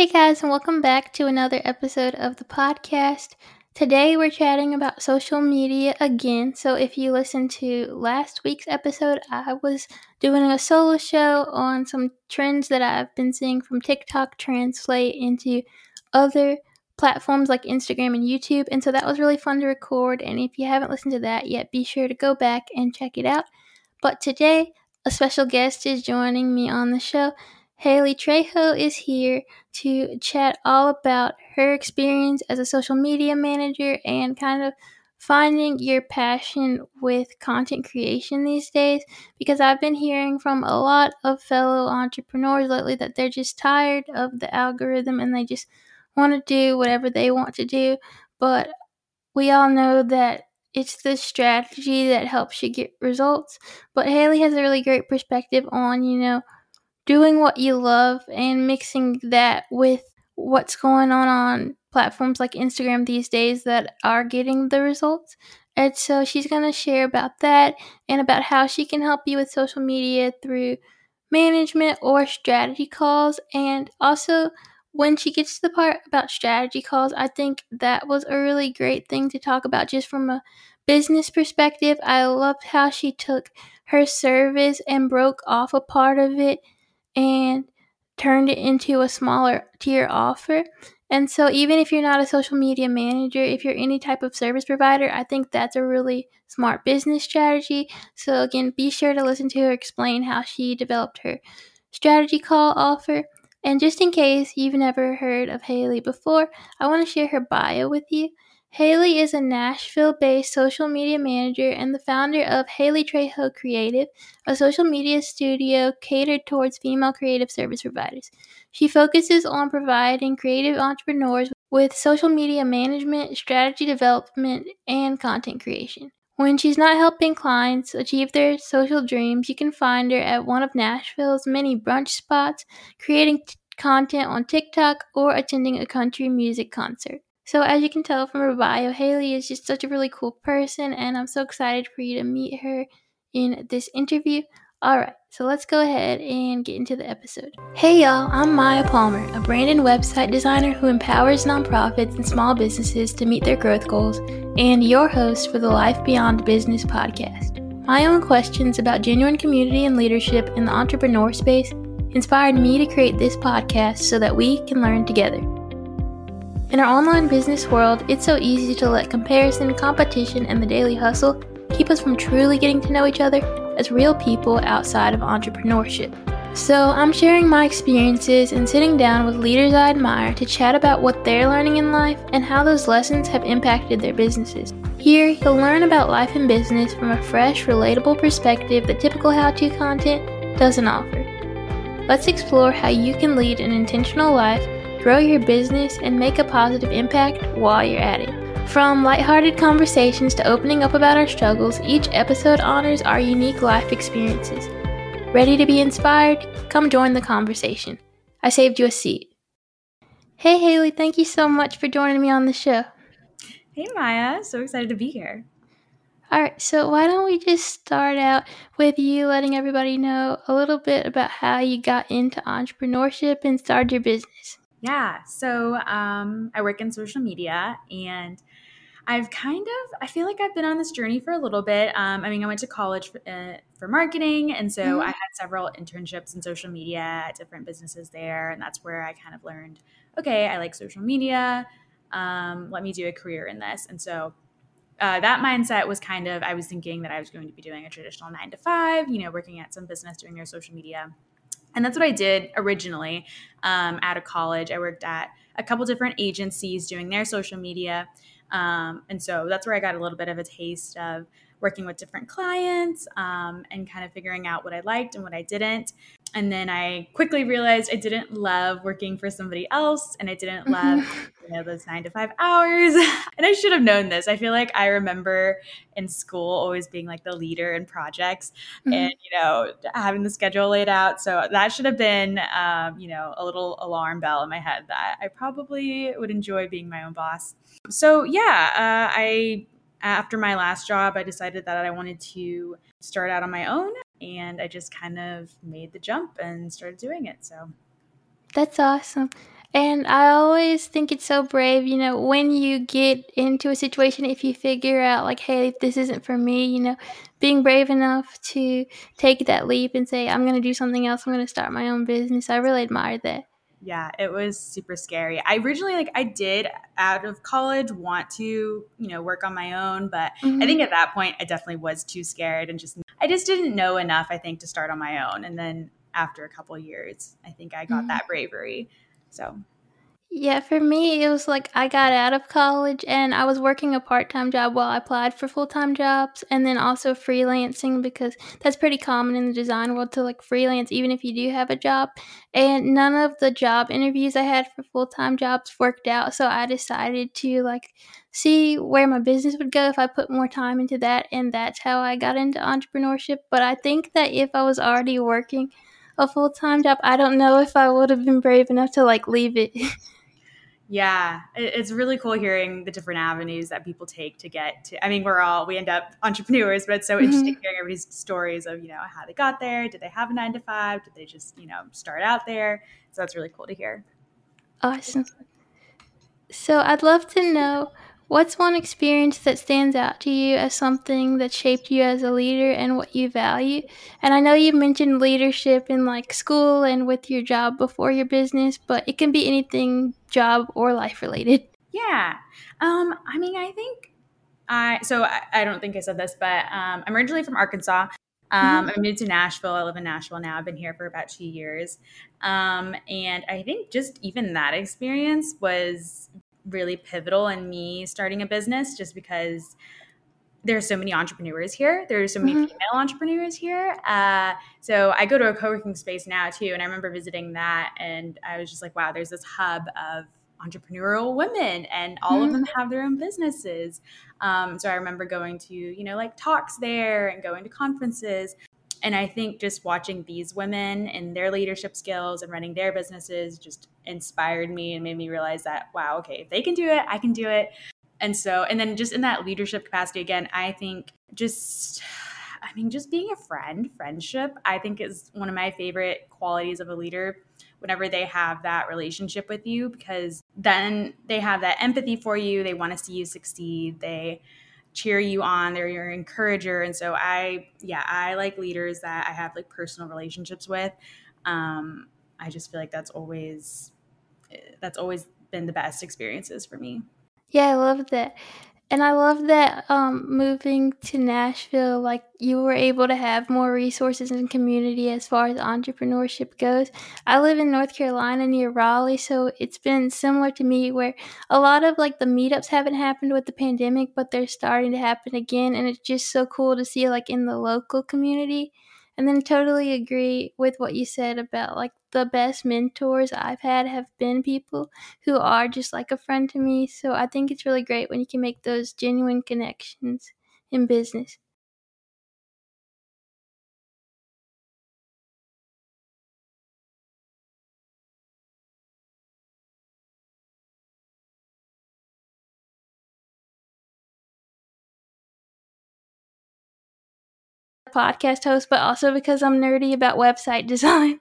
Hey guys, and welcome back to another episode of the podcast. Today we're chatting about social media again. So, if you listened to last week's episode, I was doing a solo show on some trends that I've been seeing from TikTok translate into other platforms like Instagram and YouTube. And so that was really fun to record. And if you haven't listened to that yet, be sure to go back and check it out. But today, a special guest is joining me on the show. Hayley Trejo is here to chat all about her experience as a social media manager and kind of finding your passion with content creation these days because I've been hearing from a lot of fellow entrepreneurs lately that they're just tired of the algorithm and they just want to do whatever they want to do. But we all know that it's the strategy that helps you get results. But Hayley has a really great perspective on, you know, doing what you love and mixing that with what's going on on platforms like Instagram these days that are getting the results. And so she's going to share about that and about how she can help you with social media through management or strategy calls. And also, when she gets to the part about strategy calls, I think that was a really great thing to talk about just from a business perspective. I loved how she took her service and broke off a part of it and turned it into a smaller tier offer. And so, even if you're not a social media manager, if you're any type of service provider, I think that's a really smart business strategy. So, again, be sure to listen to her explain how she developed her strategy call offer. And just in case you've never heard of Hayley before, I want to share her bio with you. Hayley is a Nashville based social media manager and the founder of Hayley Trejo Creative, a social media studio catered towards female creative service providers. She focuses on providing creative entrepreneurs with social media management, strategy development, and content creation. When she's not helping clients achieve their social dreams, you can find her at one of Nashville's many brunch spots, creating t- content on TikTok, or attending a country music concert. So, as you can tell from her bio, Hayley is just such a really cool person, and I'm so excited for you to meet her in this interview. Alright, so let's go ahead and get into the episode. Hey y'all, I'm Maya Palmer, a brand and website designer who empowers nonprofits and small businesses to meet their growth goals, and your host for the Life Beyond Business podcast. My own questions about genuine community and leadership in the entrepreneur space inspired me to create this podcast so that we can learn together. In our online business world, it's so easy to let comparison, competition, and the daily hustle keep us from truly getting to know each other as real people outside of entrepreneurship. So, I'm sharing my experiences and sitting down with leaders I admire to chat about what they're learning in life and how those lessons have impacted their businesses. Here, you'll learn about life and business from a fresh, relatable perspective that typical how to content doesn't offer. Let's explore how you can lead an intentional life grow your business, and make a positive impact while you're at it. From lighthearted conversations to opening up about our struggles, each episode honors our unique life experiences. Ready to be inspired? Come join the conversation. I saved you a seat. Hey, Hayley, thank you so much for joining me on the show. Hey, Maya. So excited to be here. All right, so why don't we just start out with you letting everybody know a little bit about how you got into entrepreneurship and started your business? Yeah. So um, I work in social media and I've kind of, I feel like I've been on this journey for a little bit. Um, I mean, I went to college for, uh, for marketing. And so mm-hmm. I had several internships in social media at different businesses there. And that's where I kind of learned okay, I like social media. Um, let me do a career in this. And so uh, that mindset was kind of, I was thinking that I was going to be doing a traditional nine to five, you know, working at some business doing their social media. And that's what I did originally um, out of college. I worked at a couple different agencies doing their social media. Um, and so that's where I got a little bit of a taste of working with different clients um, and kind of figuring out what I liked and what I didn't. And then I quickly realized I didn't love working for somebody else and I didn't love you know those 9 to 5 hours. and I should have known this. I feel like I remember in school always being like the leader in projects mm-hmm. and you know having the schedule laid out. So that should have been um, you know a little alarm bell in my head that I probably would enjoy being my own boss. So yeah, uh, I after my last job, I decided that I wanted to start out on my own and I just kind of made the jump and started doing it. So that's awesome. And I always think it's so brave, you know, when you get into a situation, if you figure out, like, hey, this isn't for me, you know, being brave enough to take that leap and say, I'm going to do something else, I'm going to start my own business. I really admire that. Yeah, it was super scary. I originally, like, I did out of college want to, you know, work on my own, but mm-hmm. I think at that point I definitely was too scared and just, I just didn't know enough, I think, to start on my own. And then after a couple years, I think I got mm-hmm. that bravery. So yeah, for me, it was like I got out of college and I was working a part time job while I applied for full time jobs and then also freelancing because that's pretty common in the design world to like freelance even if you do have a job. And none of the job interviews I had for full time jobs worked out. So I decided to like see where my business would go if I put more time into that. And that's how I got into entrepreneurship. But I think that if I was already working, a full time job, I don't know if I would have been brave enough to like leave it. Yeah, it's really cool hearing the different avenues that people take to get to. I mean, we're all we end up entrepreneurs, but it's so mm-hmm. interesting hearing everybody's stories of you know how they got there. Did they have a nine to five? Did they just you know start out there? So that's really cool to hear. Awesome. So I'd love to know What's one experience that stands out to you as something that shaped you as a leader and what you value? And I know you mentioned leadership in like school and with your job before your business, but it can be anything job or life related. Yeah. Um, I mean, I think I, so I, I don't think I said this, but um, I'm originally from Arkansas. Um, mm-hmm. I moved to Nashville. I live in Nashville now. I've been here for about two years. Um, and I think just even that experience was really pivotal in me starting a business just because there's so many entrepreneurs here. There's so many mm-hmm. female entrepreneurs here. Uh, so I go to a co-working space now too, and I remember visiting that, and I was just like, wow, there's this hub of entrepreneurial women, and all mm-hmm. of them have their own businesses. Um, so I remember going to you know like talks there and going to conferences. And I think just watching these women and their leadership skills and running their businesses just inspired me and made me realize that, wow, okay, if they can do it, I can do it. And so, and then just in that leadership capacity, again, I think just, I mean, just being a friend, friendship, I think is one of my favorite qualities of a leader whenever they have that relationship with you because then they have that empathy for you. They want to see you succeed. They, cheer you on they're your encourager and so i yeah i like leaders that i have like personal relationships with. Um i just feel like that's always that's always been the best experiences for me. Yeah i love that and I love that um, moving to Nashville, like you were able to have more resources and community as far as entrepreneurship goes. I live in North Carolina near Raleigh, so it's been similar to me where a lot of like the meetups haven't happened with the pandemic, but they're starting to happen again. And it's just so cool to see like in the local community and then totally agree with what you said about like the best mentors I've had have been people who are just like a friend to me. So I think it's really great when you can make those genuine connections in business. Podcast host, but also because I'm nerdy about website design.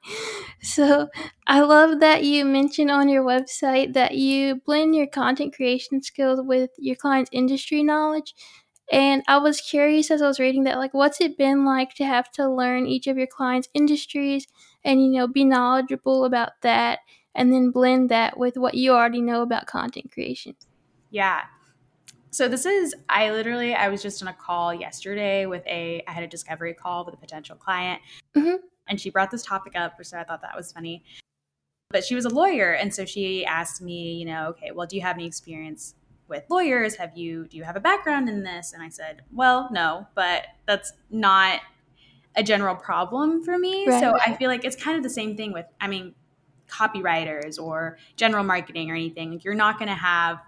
so I love that you mentioned on your website that you blend your content creation skills with your client's industry knowledge. And I was curious as I was reading that, like, what's it been like to have to learn each of your clients' industries and, you know, be knowledgeable about that and then blend that with what you already know about content creation? Yeah, so this is I literally I was just on a call yesterday with a I had a discovery call with a potential client, mm-hmm. and she brought this topic up, so I thought that was funny. But she was a lawyer, and so she asked me, you know, okay, well, do you have any experience with lawyers? Have you do you have a background in this? And I said, well, no, but that's not a general problem for me. Right. So I feel like it's kind of the same thing with I mean copywriters or general marketing or anything. Like you're not going to have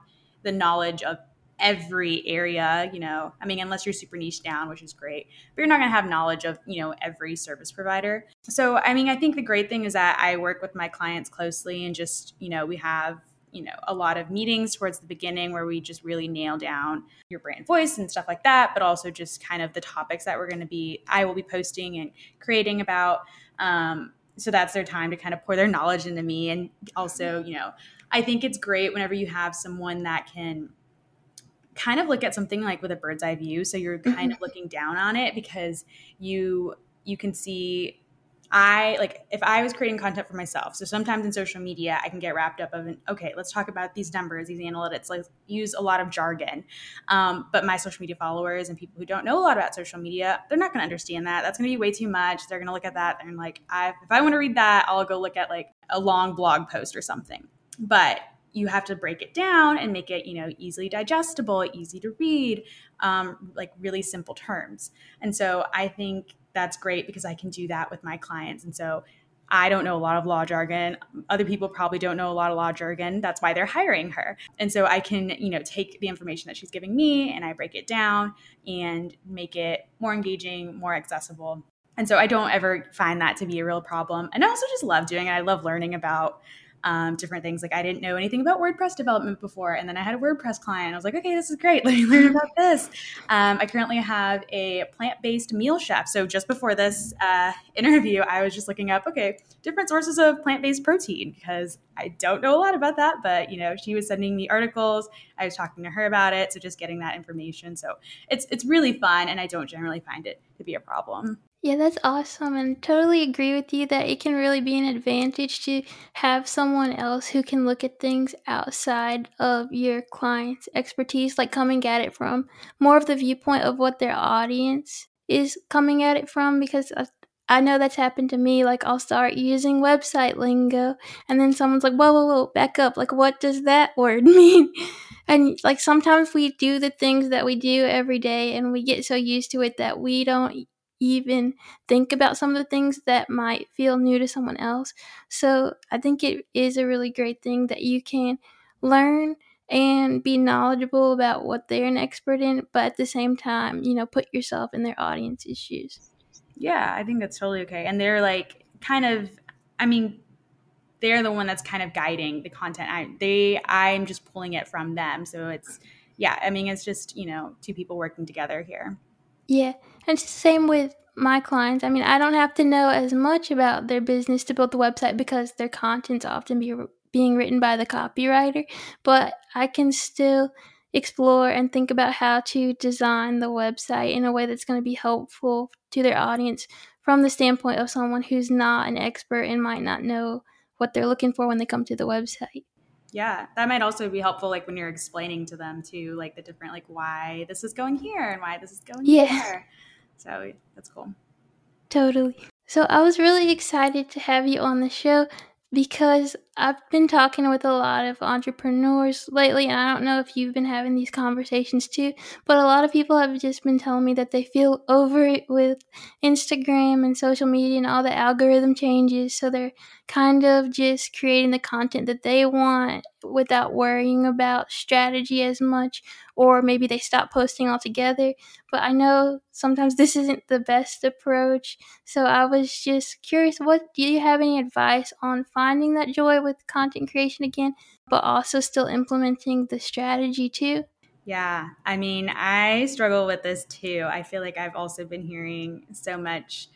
the knowledge of every area, you know, I mean, unless you're super niche down, which is great, but you're not going to have knowledge of, you know, every service provider. So, I mean, I think the great thing is that I work with my clients closely and just, you know, we have, you know, a lot of meetings towards the beginning where we just really nail down your brand voice and stuff like that, but also just kind of the topics that we're going to be, I will be posting and creating about. Um, so that's their time to kind of pour their knowledge into me. And also, you know, I think it's great whenever you have someone that can kind of look at something like with a bird's eye view. So you're kind mm-hmm. of looking down on it because you you can see I like if I was creating content for myself. So sometimes in social media, I can get wrapped up of an okay, let's talk about these numbers, these analytics. Like use a lot of jargon, um, but my social media followers and people who don't know a lot about social media, they're not going to understand that. That's going to be way too much. They're going to look at that and like, I, if I want to read that, I'll go look at like a long blog post or something. But you have to break it down and make it you know easily digestible easy to read um, like really simple terms and so i think that's great because I can do that with my clients. And so I don't know a lot of law jargon. Other people probably don't know a lot of law jargon. That's why they're hiring her. And so I can, you know, take the information that she's giving me and I break it down and make it more engaging, more accessible. And so I don't ever find that to be a real problem. And I also just love doing it. I love learning about um, different things. Like I didn't know anything about WordPress development before, and then I had a WordPress client. I was like, okay, this is great. Let me learn about this. Um, I currently have a plant-based meal chef. So just before this uh, interview, I was just looking up, okay, different sources of plant-based protein because I don't know a lot about that. But you know, she was sending me articles. I was talking to her about it, so just getting that information. So it's it's really fun, and I don't generally find it to be a problem. Yeah, that's awesome. And totally agree with you that it can really be an advantage to have someone else who can look at things outside of your client's expertise, like coming at it from more of the viewpoint of what their audience is coming at it from. Because I know that's happened to me. Like, I'll start using website lingo, and then someone's like, whoa, whoa, whoa, back up. Like, what does that word mean? and like sometimes we do the things that we do every day and we get so used to it that we don't even think about some of the things that might feel new to someone else. So I think it is a really great thing that you can learn and be knowledgeable about what they're an expert in, but at the same time, you know, put yourself in their audience's shoes. Yeah, I think that's totally okay. And they're like kind of, I mean, they're the one that's kind of guiding the content. I they I'm just pulling it from them. So it's yeah, I mean it's just, you know, two people working together here. Yeah, and it's the same with my clients. I mean, I don't have to know as much about their business to build the website because their content's often be, being written by the copywriter, but I can still explore and think about how to design the website in a way that's going to be helpful to their audience from the standpoint of someone who's not an expert and might not know what they're looking for when they come to the website yeah that might also be helpful like when you're explaining to them too like the different like why this is going here and why this is going yeah. here so that's cool totally so i was really excited to have you on the show because I've been talking with a lot of entrepreneurs lately, and I don't know if you've been having these conversations too, but a lot of people have just been telling me that they feel over it with Instagram and social media and all the algorithm changes. So they're kind of just creating the content that they want without worrying about strategy as much, or maybe they stop posting altogether. But I know sometimes this isn't the best approach. So I was just curious what do you have any advice on finding that joy with content creation again, but also still implementing the strategy too? Yeah, I mean, I struggle with this too. I feel like I've also been hearing so much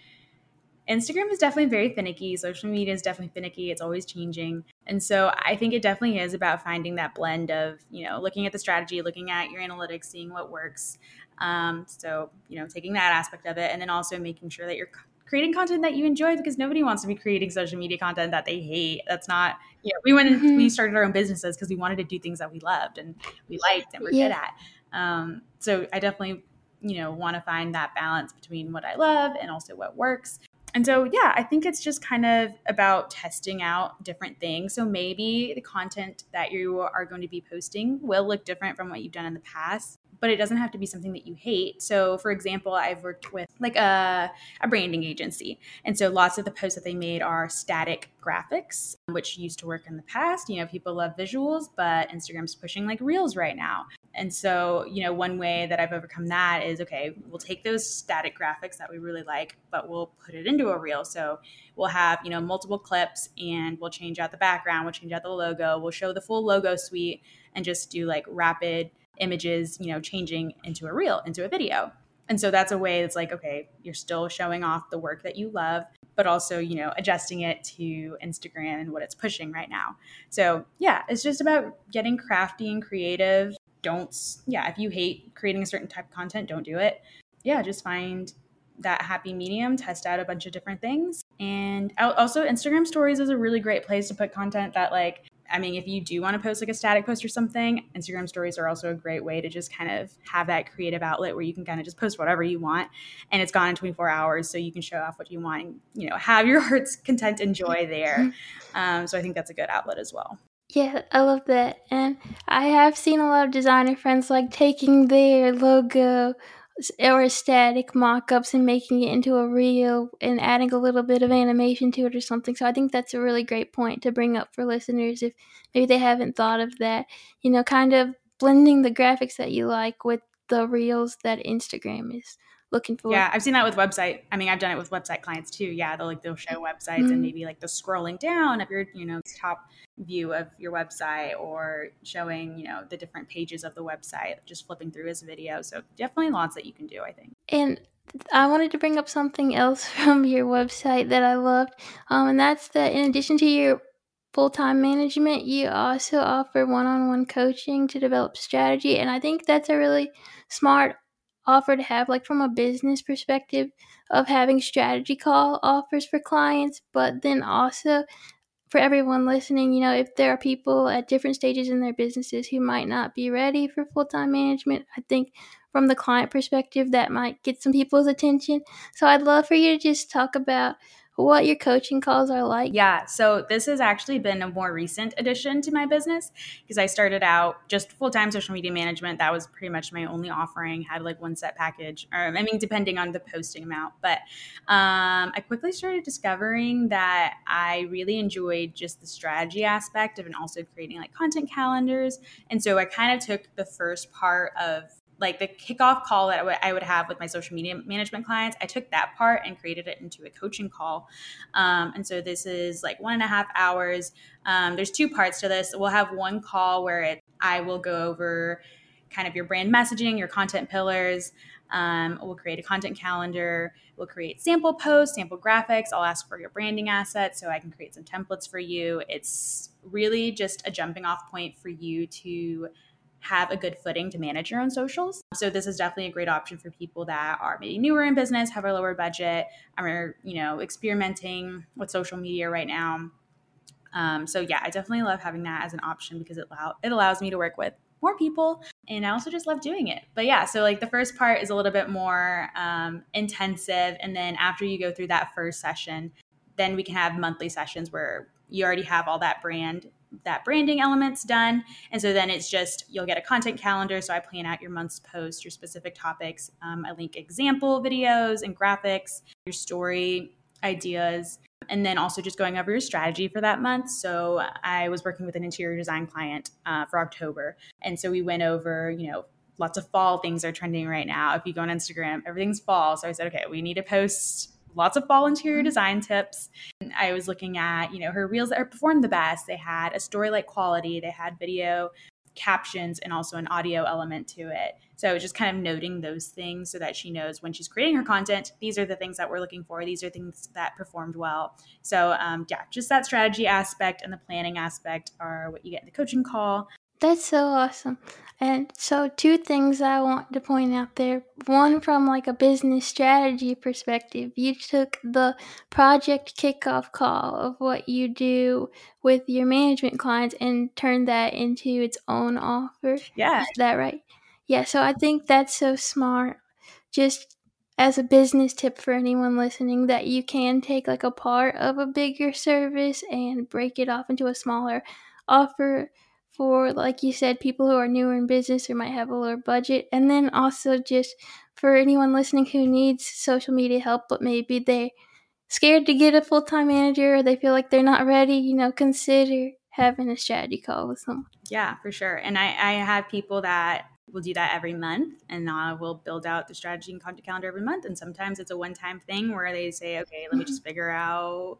Instagram is definitely very finicky. Social media is definitely finicky. It's always changing. And so I think it definitely is about finding that blend of, you know, looking at the strategy, looking at your analytics, seeing what works. Um, so, you know, taking that aspect of it and then also making sure that you're creating content that you enjoy because nobody wants to be creating social media content that they hate. That's not, you know, we went and mm-hmm. we started our own businesses because we wanted to do things that we loved and we liked and we're yeah. good at. Um, so I definitely, you know, want to find that balance between what I love and also what works. And so, yeah, I think it's just kind of about testing out different things. So maybe the content that you are going to be posting will look different from what you've done in the past, but it doesn't have to be something that you hate. So, for example, I've worked with like a, a branding agency. And so lots of the posts that they made are static graphics, which used to work in the past. You know, people love visuals, but Instagram's pushing like reels right now. And so, you know, one way that I've overcome that is okay, we'll take those static graphics that we really like, but we'll put it into a reel. So we'll have, you know, multiple clips and we'll change out the background, we'll change out the logo, we'll show the full logo suite and just do like rapid images, you know, changing into a reel, into a video. And so that's a way that's like, okay, you're still showing off the work that you love, but also, you know, adjusting it to Instagram and what it's pushing right now. So, yeah, it's just about getting crafty and creative. Don't, yeah, if you hate creating a certain type of content, don't do it. Yeah, just find that happy medium, test out a bunch of different things. And also, Instagram stories is a really great place to put content that, like, I mean, if you do want to post like a static post or something, Instagram stories are also a great way to just kind of have that creative outlet where you can kind of just post whatever you want and it's gone in 24 hours. So you can show off what you want and, you know, have your heart's content and joy there. Mm-hmm. Um, so I think that's a good outlet as well. Yeah, I love that. And I have seen a lot of designer friends like taking their logo or static mock-ups and making it into a reel and adding a little bit of animation to it or something. So I think that's a really great point to bring up for listeners if maybe they haven't thought of that. You know, kind of blending the graphics that you like with the reels that Instagram is looking for. Yeah, I've seen that with website. I mean, I've done it with website clients too. Yeah, they'll like they'll show websites mm-hmm. and maybe like the scrolling down of your, you know, top view of your website or showing, you know, the different pages of the website, just flipping through as a video. So definitely lots that you can do, I think. And I wanted to bring up something else from your website that I loved. Um, and that's that in addition to your full time management, you also offer one on one coaching to develop strategy. And I think that's a really smart offer to have, like from a business perspective, of having strategy call offers for clients, but then also for everyone listening, you know, if there are people at different stages in their businesses who might not be ready for full time management, I think from the client perspective, that might get some people's attention. So I'd love for you to just talk about what your coaching calls are like. Yeah, so this has actually been a more recent addition to my business because I started out just full time social media management. That was pretty much my only offering. Had like one set package, or I mean, depending on the posting amount. But um, I quickly started discovering that I really enjoyed just the strategy aspect of and also creating like content calendars. And so I kind of took the first part of like the kickoff call that I would have with my social media management clients, I took that part and created it into a coaching call. Um, and so this is like one and a half hours. Um, there's two parts to this. We'll have one call where it, I will go over kind of your brand messaging, your content pillars. Um, we'll create a content calendar. We'll create sample posts, sample graphics. I'll ask for your branding assets so I can create some templates for you. It's really just a jumping off point for you to have a good footing to manage your own socials. So this is definitely a great option for people that are maybe newer in business, have a lower budget, are you know experimenting with social media right now. Um, so yeah, I definitely love having that as an option because it allow it allows me to work with more people and i also just love doing it but yeah so like the first part is a little bit more um, intensive and then after you go through that first session then we can have monthly sessions where you already have all that brand that branding elements done. And so then it's just you'll get a content calendar. So I plan out your month's post, your specific topics. Um, I link example videos and graphics, your story ideas, and then also just going over your strategy for that month. So I was working with an interior design client uh, for October. And so we went over, you know, lots of fall things are trending right now. If you go on Instagram, everything's fall. So I said, okay, we need to post lots of fall interior mm-hmm. design tips. And I was looking at, you know, her reels that performed the best. They had a story like quality, they had video captions and also an audio element to it. So just kind of noting those things so that she knows when she's creating her content, these are the things that we're looking for. These are things that performed well. So um, yeah, just that strategy aspect and the planning aspect are what you get in the coaching call. That's so awesome. And so, two things I want to point out there. One, from like a business strategy perspective, you took the project kickoff call of what you do with your management clients and turned that into its own offer. Yeah. Is that right? Yeah. So, I think that's so smart. Just as a business tip for anyone listening, that you can take like a part of a bigger service and break it off into a smaller offer for, like you said, people who are newer in business or might have a lower budget. And then also just for anyone listening who needs social media help, but maybe they're scared to get a full time manager or they feel like they're not ready, you know, consider having a strategy call with someone. Yeah, for sure. And I, I have people that will do that every month and I will build out the strategy and content calendar every month. And sometimes it's a one time thing where they say, okay, let me mm-hmm. just figure out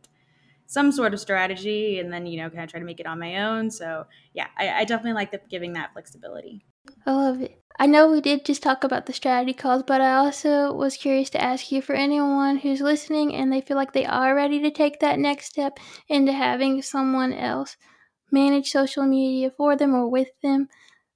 some sort of strategy and then you know kind of try to make it on my own so yeah i, I definitely like the, giving that flexibility I love it. I know we did just talk about the strategy calls, but I also was curious to ask you for anyone who's listening and they feel like they are ready to take that next step into having someone else manage social media for them or with them.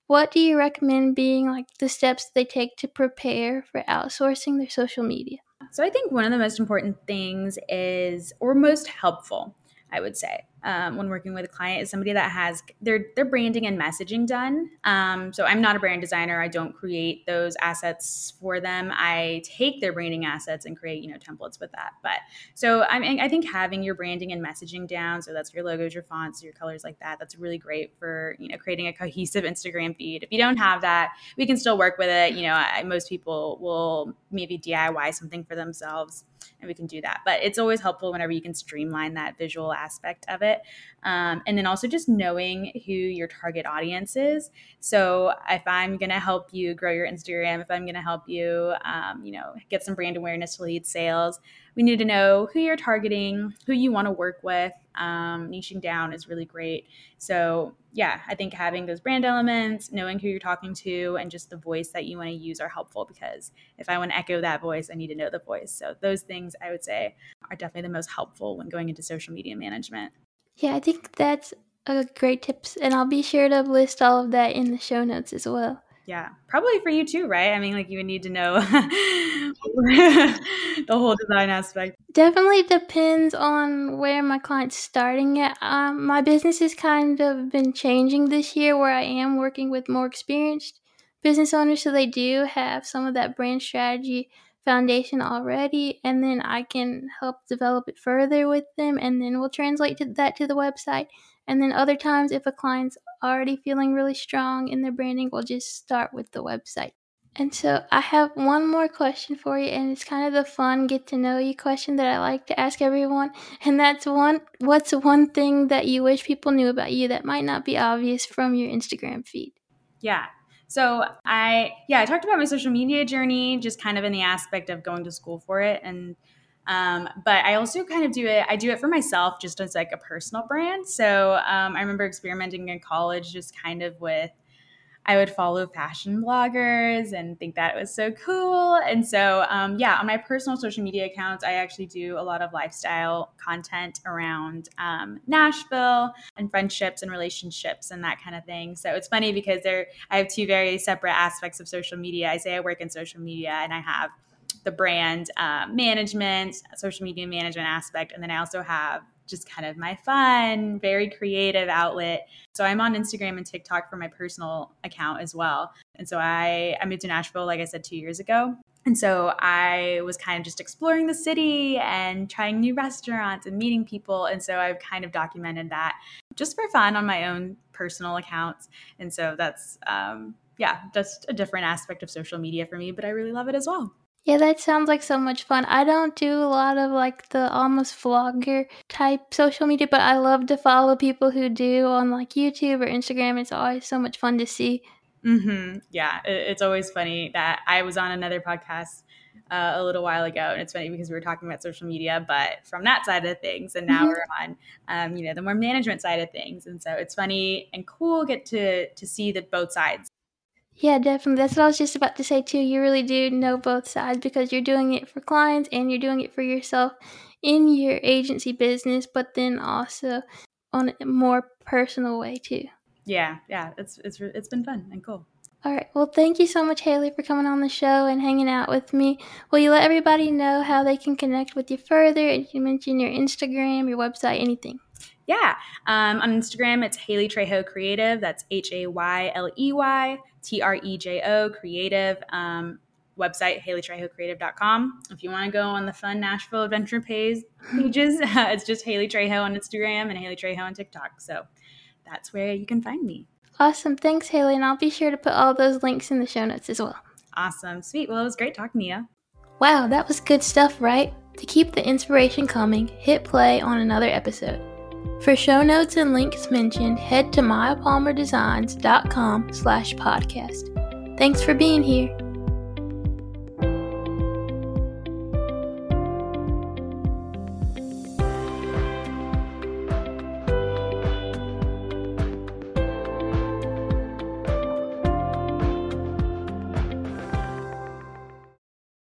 What do you recommend being like the steps they take to prepare for outsourcing their social media? So, I think one of the most important things is, or most helpful, I would say, um, when working with a client is somebody that has their their branding and messaging done. Um, so I'm not a brand designer. I don't create those assets for them. I take their branding assets and create you know templates with that. But so I mean, I think having your branding and messaging down, so that's your logos, your fonts, your colors like that. That's really great for you know creating a cohesive Instagram feed. If you don't have that, we can still work with it. You know, I, most people will maybe DIY something for themselves and we can do that. But it's always helpful whenever you can streamline that visual aspect of it. Um, and then also just knowing who your target audience is. So if I'm going to help you grow your Instagram, if I'm going to help you, um, you know, get some brand awareness to lead sales, we need to know who you're targeting, who you want to work with. Um, niching down is really great. So yeah, I think having those brand elements, knowing who you're talking to, and just the voice that you want to use are helpful because if I want to echo that voice, I need to know the voice. So those things I would say are definitely the most helpful when going into social media management. Yeah, I think that's a great tips, and I'll be sure to list all of that in the show notes as well. Yeah, probably for you too, right? I mean, like you would need to know the whole design aspect. Definitely depends on where my client's starting at. Um, my business has kind of been changing this year, where I am working with more experienced business owners, so they do have some of that brand strategy foundation already and then I can help develop it further with them and then we'll translate to that to the website. And then other times if a client's already feeling really strong in their branding, we'll just start with the website. And so I have one more question for you, and it's kind of the fun get to know you question that I like to ask everyone. And that's one what's one thing that you wish people knew about you that might not be obvious from your Instagram feed? Yeah, so I, yeah, I talked about my social media journey, just kind of in the aspect of going to school for it, and um, but I also kind of do it. I do it for myself, just as like a personal brand. So um, I remember experimenting in college, just kind of with I would follow fashion bloggers and think that it was so cool. And so, um, yeah, on my personal social media accounts, I actually do a lot of lifestyle content around um, Nashville and friendships and relationships and that kind of thing. So it's funny because there, I have two very separate aspects of social media. I say I work in social media and I have the brand uh, management, social media management aspect, and then I also have just kind of my fun, very creative outlet. So I'm on Instagram and TikTok for my personal account as well. And so I, I moved to Nashville, like I said, two years ago. And so I was kind of just exploring the city and trying new restaurants and meeting people. And so I've kind of documented that just for fun on my own personal accounts. And so that's, um, yeah, just a different aspect of social media for me, but I really love it as well. Yeah, that sounds like so much fun. I don't do a lot of like the almost vlogger type social media, but I love to follow people who do on like YouTube or Instagram. It's always so much fun to see. Mm-hmm. Yeah, it's always funny that I was on another podcast uh, a little while ago, and it's funny because we were talking about social media, but from that side of things, and now mm-hmm. we're on, um, you know, the more management side of things, and so it's funny and cool get to to see the both sides yeah, definitely. That's what I was just about to say too. You really do know both sides because you're doing it for clients and you're doing it for yourself in your agency business, but then also on a more personal way too. Yeah, yeah, it's it's it's been fun and cool. All right. Well, thank you so much, Hayley, for coming on the show and hanging out with me. Will you let everybody know how they can connect with you further? And you mention your Instagram, your website, anything. Yeah. Um, on Instagram, it's Hayley Trejo Creative. That's H A Y L E Y T R E J O Creative. Um, website, hayleytrejocreative.com. If you want to go on the fun Nashville adventure page, pages, uh, it's just Hayley Trejo on Instagram and Hayley Trejo on TikTok. So that's where you can find me. Awesome. Thanks, Hayley. And I'll be sure to put all those links in the show notes as well. Awesome. Sweet. Well, it was great talking to you. Wow, that was good stuff, right? To keep the inspiration coming, hit play on another episode. For show notes and links mentioned, head to mayapalmerdesigns.com slash podcast. Thanks for being here.